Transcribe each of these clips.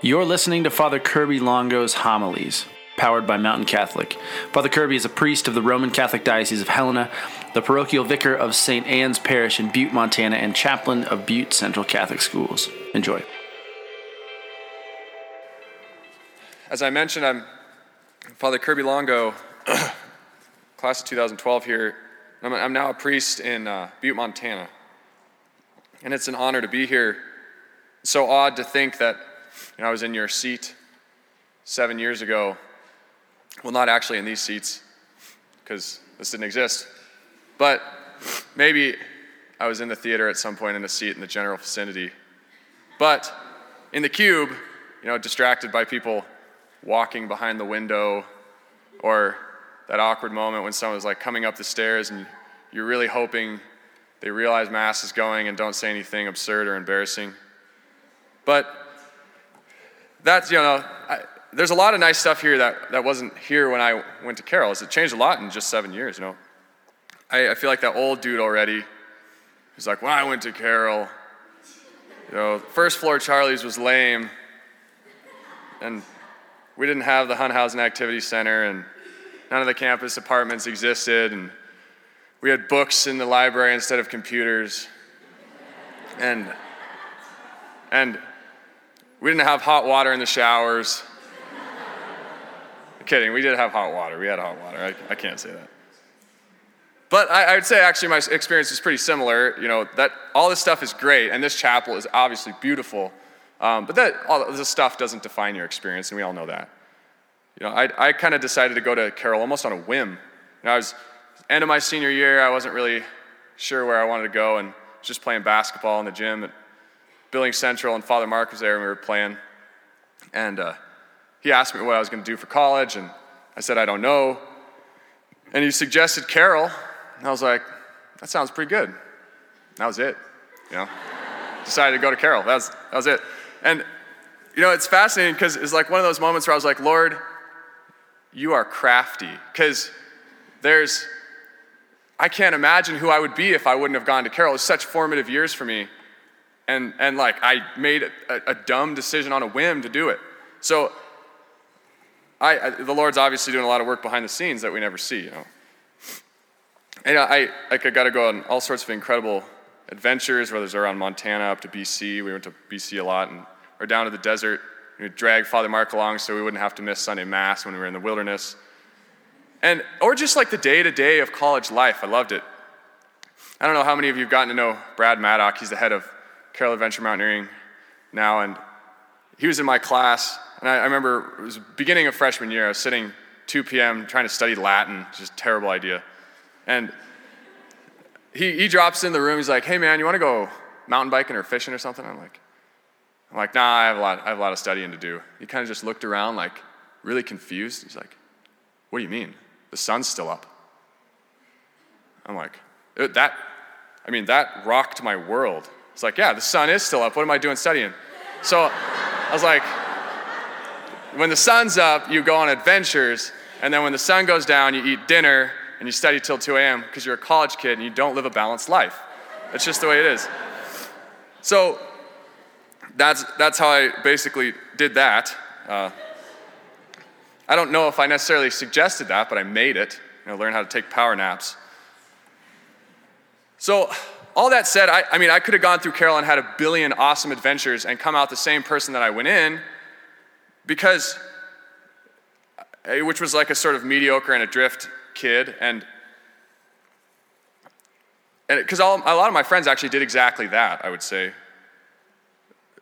You're listening to Father Kirby Longo's homilies, powered by Mountain Catholic. Father Kirby is a priest of the Roman Catholic Diocese of Helena, the parochial vicar of St. Anne's Parish in Butte, Montana, and chaplain of Butte Central Catholic Schools. Enjoy. As I mentioned, I'm Father Kirby Longo, class of 2012 here. I'm, now a priest in uh, Butte, Montana. And it's an honor to be here. It's so odd to think that you know, I was in your seat seven years ago. Well, not actually in these seats, because this didn't exist. But maybe I was in the theater at some point in a seat in the general vicinity. But in the cube, you know, distracted by people walking behind the window or that awkward moment when someone's like coming up the stairs and you're really hoping they realize Mass is going and don't say anything absurd or embarrassing. But that's, you know, I, there's a lot of nice stuff here that, that wasn't here when I went to Carroll's. It changed a lot in just seven years, you know. I, I feel like that old dude already. He's like, when I went to Carroll, you know, first floor Charlie's was lame, and we didn't have the Hunthausen Activity Center, and none of the campus apartments existed, and we had books in the library instead of computers, and and we didn't have hot water in the showers. Kidding, we did have hot water. We had hot water. I, I can't say that. But I, I, would say actually my experience is pretty similar. You know, that all this stuff is great, and this chapel is obviously beautiful. Um, but that all this stuff doesn't define your experience, and we all know that. You know, I, I kind of decided to go to Carroll almost on a whim. You know, I was end of my senior year. I wasn't really sure where I wanted to go, and was just playing basketball in the gym at Billings Central, and Father Mark was there, and we were playing. And uh, he asked me what I was going to do for college, and I said I don't know. And he suggested Carroll, and I was like, that sounds pretty good. that was it. You know, decided to go to Carroll. That was, that was it. And you know, it's fascinating because it's like one of those moments where I was like, Lord, you are crafty. Because there's, I can't imagine who I would be if I wouldn't have gone to Carroll. It was such formative years for me. And, and like, I made a, a dumb decision on a whim to do it. So, I, I, the Lord's obviously doing a lot of work behind the scenes that we never see, you know. And I, like, I got to go on all sorts of incredible adventures, whether it's around Montana up to BC. We went to BC a lot, and or down to the desert. We drag Father Mark along so we wouldn't have to miss Sunday Mass when we were in the wilderness. And, or just like the day to day of college life. I loved it. I don't know how many of you have gotten to know Brad Maddock. He's the head of Carroll Adventure Mountaineering now. And he was in my class. And I, I remember it was beginning of freshman year. I was sitting 2 p.m. trying to study Latin, just terrible idea. And he, he drops in the room. He's like, hey, man, you want to go mountain biking or fishing or something? I'm like, I'm like, nah, I have a lot, I have a lot of studying to do. He kind of just looked around, like, really confused. He's like, what do you mean? The sun's still up. I'm like, that, I mean, that rocked my world. It's like, yeah, the sun is still up. What am I doing studying? So I was like, when the sun's up, you go on adventures, and then when the sun goes down, you eat dinner and you study till 2 a.m. because you're a college kid and you don't live a balanced life. That's just the way it is. So that's, that's how I basically did that. Uh, I don't know if I necessarily suggested that, but I made it. You know, learn how to take power naps. So, all that said, I, I mean, I could have gone through Carroll and had a billion awesome adventures and come out the same person that I went in because, uh, which was like a sort of mediocre and adrift kid. And because a lot of my friends actually did exactly that, I would say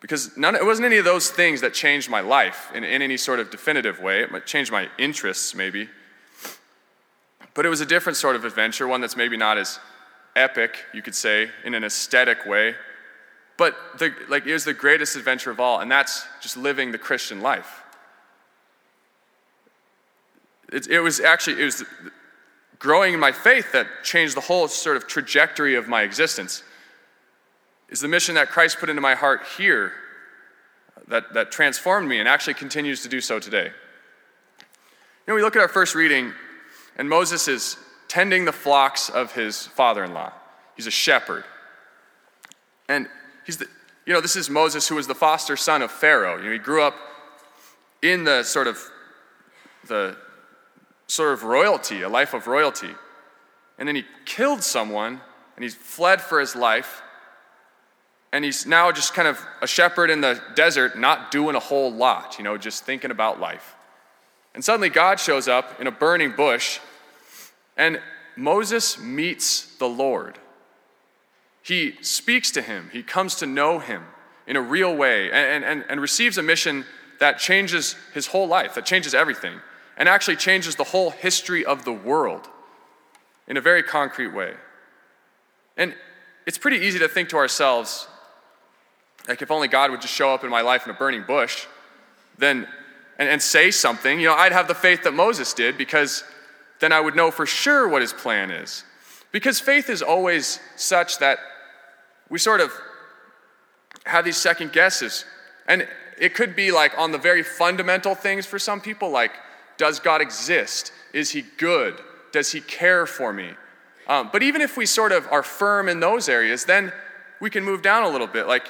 because none, it wasn't any of those things that changed my life in, in any sort of definitive way. It changed my interests, maybe. But it was a different sort of adventure, one that's maybe not as epic, you could say, in an aesthetic way. But the, like, it was the greatest adventure of all, and that's just living the Christian life. It, it was actually, it was growing in my faith that changed the whole sort of trajectory of my existence is the mission that Christ put into my heart here that, that transformed me and actually continues to do so today. You know, we look at our first reading, and Moses is tending the flocks of his father in law. He's a shepherd. And he's the, you know, this is Moses who was the foster son of Pharaoh. You know, he grew up in the sort of the sort of royalty, a life of royalty. And then he killed someone and he's fled for his life. And he's now just kind of a shepherd in the desert, not doing a whole lot, you know, just thinking about life. And suddenly God shows up in a burning bush, and Moses meets the Lord. He speaks to him, he comes to know him in a real way, and, and, and receives a mission that changes his whole life, that changes everything, and actually changes the whole history of the world in a very concrete way. And it's pretty easy to think to ourselves, like, if only God would just show up in my life in a burning bush, then, and, and say something, you know, I'd have the faith that Moses did because then I would know for sure what his plan is. Because faith is always such that we sort of have these second guesses. And it could be like on the very fundamental things for some people, like, does God exist? Is he good? Does he care for me? Um, but even if we sort of are firm in those areas, then we can move down a little bit. Like,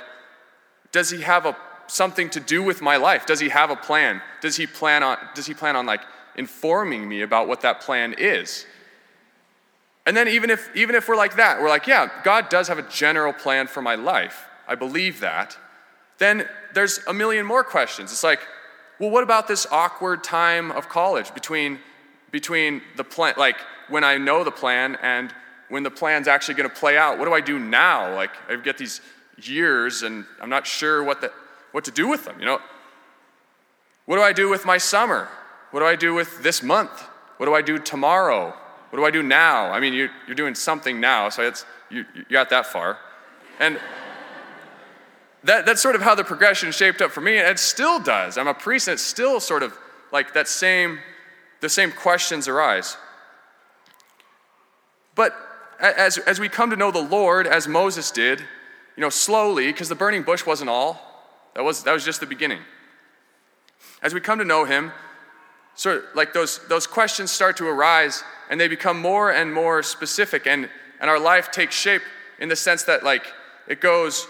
does he have a, something to do with my life? Does he have a plan? Does he plan on, does he plan on like informing me about what that plan is? And then even if, even if we're like that, we're like, yeah, God does have a general plan for my life. I believe that. Then there's a million more questions. It's like, well, what about this awkward time of college between, between the plan, like when I know the plan and when the plan's actually going to play out? What do I do now? Like, I get these years and I'm not sure what, the, what to do with them, you know? What do I do with my summer? What do I do with this month? What do I do tomorrow? What do I do now? I mean, you, you're doing something now, so it's, you, you got that far. And that, that's sort of how the progression shaped up for me, and it still does. I'm a priest, and it's still sort of like that same, the same questions arise. But as, as we come to know the Lord, as Moses did, you know, slowly, because the burning bush wasn't all, that was, that was just the beginning. As we come to know him, sort of like those, those questions start to arise and they become more and more specific and, and our life takes shape in the sense that like it goes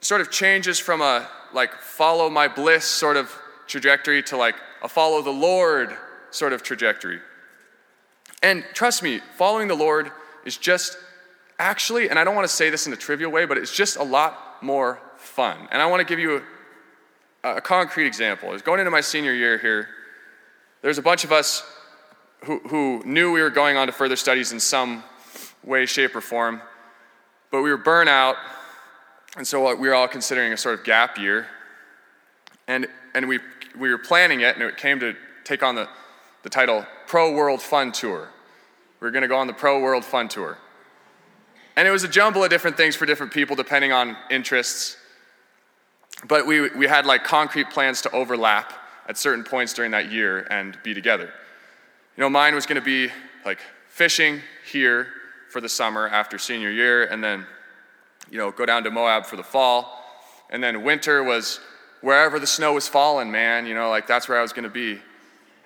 sort of changes from a like follow my bliss sort of trajectory to like a follow the lord sort of trajectory. And trust me following the lord is just actually and i don't want to say this in a trivial way but it's just a lot more fun. And i want to give you a, a concrete example. I was going into my senior year here there's a bunch of us who, who knew we were going on to further studies in some way, shape, or form, but we were burnout, and so we were all considering a sort of gap year. And, and we, we were planning it, and it came to take on the, the title Pro World Fun Tour. We were going to go on the Pro World Fun Tour. And it was a jumble of different things for different people depending on interests. But we, we had like concrete plans to overlap at certain points during that year and be together. You know, mine was going to be like fishing here for the summer after senior year, and then, you know, go down to Moab for the fall. And then winter was wherever the snow was falling, man, you know, like that's where I was going to be.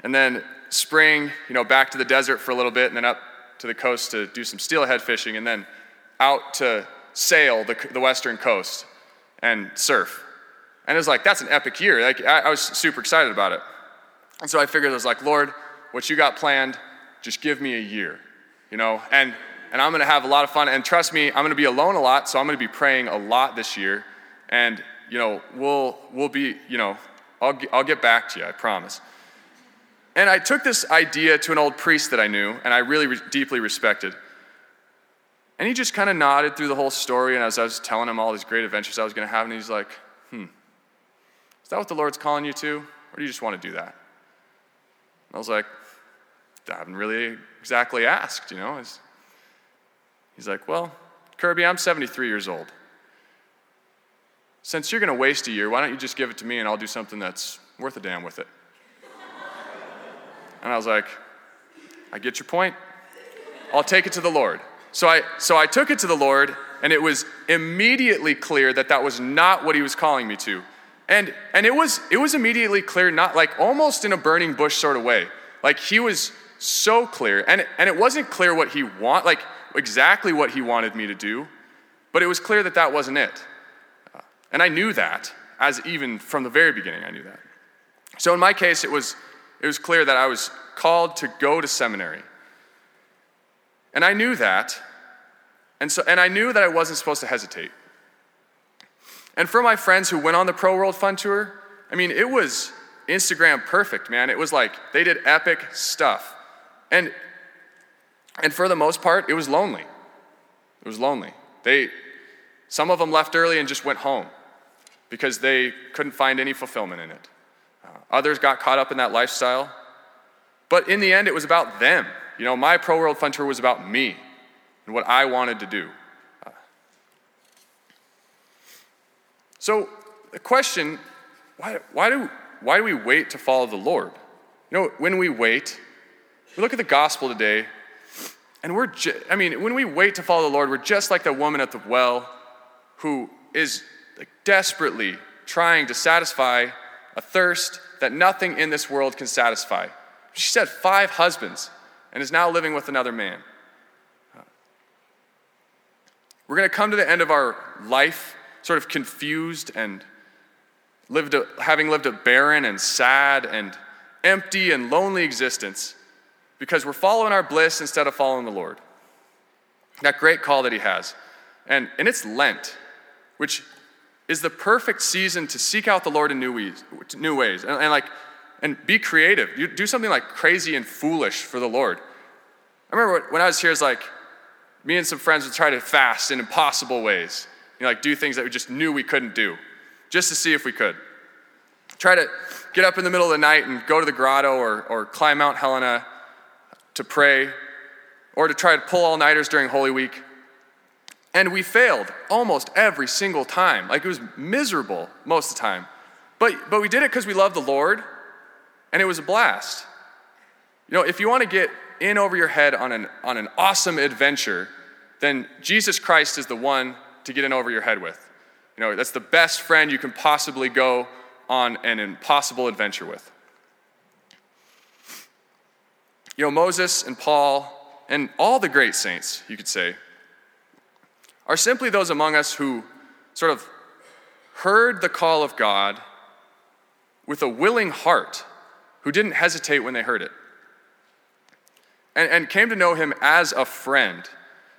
And then spring, you know, back to the desert for a little bit, and then up to the coast to do some steelhead fishing, and then out to sail the, the western coast and surf. And it was like, that's an epic year. Like, I, I was super excited about it. And so I figured, I was like, Lord, what you got planned, just give me a year, you know? And, and I'm gonna have a lot of fun. And trust me, I'm gonna be alone a lot, so I'm gonna be praying a lot this year. And, you know, we'll, we'll be, you know, I'll, I'll get back to you, I promise. And I took this idea to an old priest that I knew and I really re- deeply respected. And he just kind of nodded through the whole story. And as I was telling him all these great adventures I was going to have, and he's like, hmm, is that what the Lord's calling you to? Or do you just want to do that? I was like, I haven't really exactly asked, you know. He's, he's like, Well, Kirby, I'm 73 years old. Since you're going to waste a year, why don't you just give it to me and I'll do something that's worth a damn with it? and I was like, I get your point. I'll take it to the Lord. So I, so I took it to the Lord, and it was immediately clear that that was not what He was calling me to. And, and it, was, it was immediately clear, not like almost in a burning bush sort of way. Like He was so clear. And, and it wasn't clear what he want, like exactly what he wanted me to do, but it was clear that that wasn't it. And I knew that, as even from the very beginning, I knew that. So in my case, it was, it was clear that I was called to go to seminary. And I knew that. And, so, and I knew that I wasn't supposed to hesitate. And for my friends who went on the Pro World Fun Tour, I mean, it was Instagram perfect, man. It was like they did epic stuff. And, and for the most part, it was lonely. It was lonely. They, some of them left early and just went home because they couldn't find any fulfillment in it. Uh, others got caught up in that lifestyle. But in the end, it was about them. You know, my Pro World Fun Tour was about me and what I wanted to do. So, the question why, why, do, why do we wait to follow the Lord? You know, when we wait, we look at the gospel today, and we're, ju- I mean, when we wait to follow the Lord, we're just like the woman at the well who is like desperately trying to satisfy a thirst that nothing in this world can satisfy. She said five husbands and is now living with another man. We're going to come to the end of our life sort of confused and lived a, having lived a barren and sad and empty and lonely existence because we're following our bliss instead of following the Lord. That great call that He has. And, and it's Lent, which is the perfect season to seek out the Lord in new ways, new ways. And, and like, and be creative. You do something like crazy and foolish for the Lord. I remember when I was here, it's like me and some friends would try to fast in impossible ways. You know, like do things that we just knew we couldn't do, just to see if we could. Try to get up in the middle of the night and go to the grotto or, or climb Mount Helena to pray, or to try to pull all nighters during Holy Week. And we failed almost every single time. Like it was miserable most of the time. But, but we did it because we love the Lord and it was a blast. You know, if you want to get in over your head on an, on an awesome adventure, then Jesus Christ is the one to get in over your head with. You know, that's the best friend you can possibly go on an impossible adventure with. You know, Moses and Paul and all the great saints, you could say, are simply those among us who sort of heard the call of God with a willing heart who didn't hesitate when they heard it. And, and came to know him as a friend,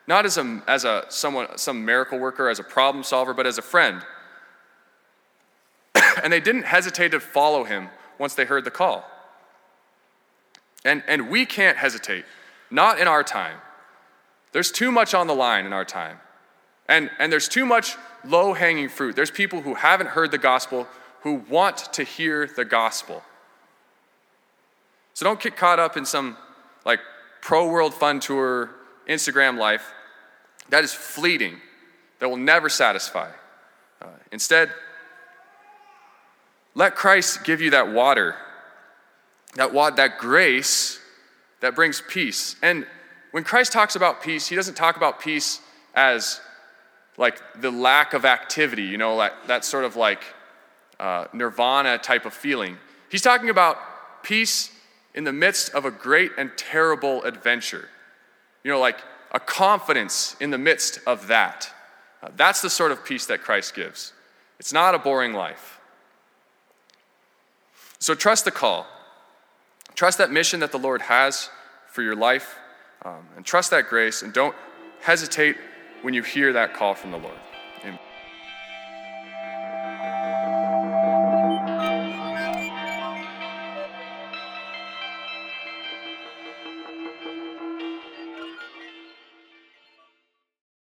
not as a, as a someone, some miracle worker, as a problem solver, but as a friend. and they didn't hesitate to follow him once they heard the call. And, and we can't hesitate, not in our time. There's too much on the line in our time. And, and there's too much low hanging fruit. There's people who haven't heard the gospel who want to hear the gospel. So don't get caught up in some like pro world fun tour Instagram life. That is fleeting, that will never satisfy. Uh, instead, let Christ give you that water, that, water, that grace that brings peace. And when Christ talks about peace, he doesn't talk about peace as like the lack of activity, you know, like, that sort of like uh, nirvana type of feeling. He's talking about peace in the midst of a great and terrible adventure. You know, like a confidence in the midst of that. Uh, that's the sort of peace that Christ gives. It's not a boring life. So trust the call. Trust that mission that the Lord has for your life, um, and trust that grace, and don't hesitate when you hear that call from the Lord.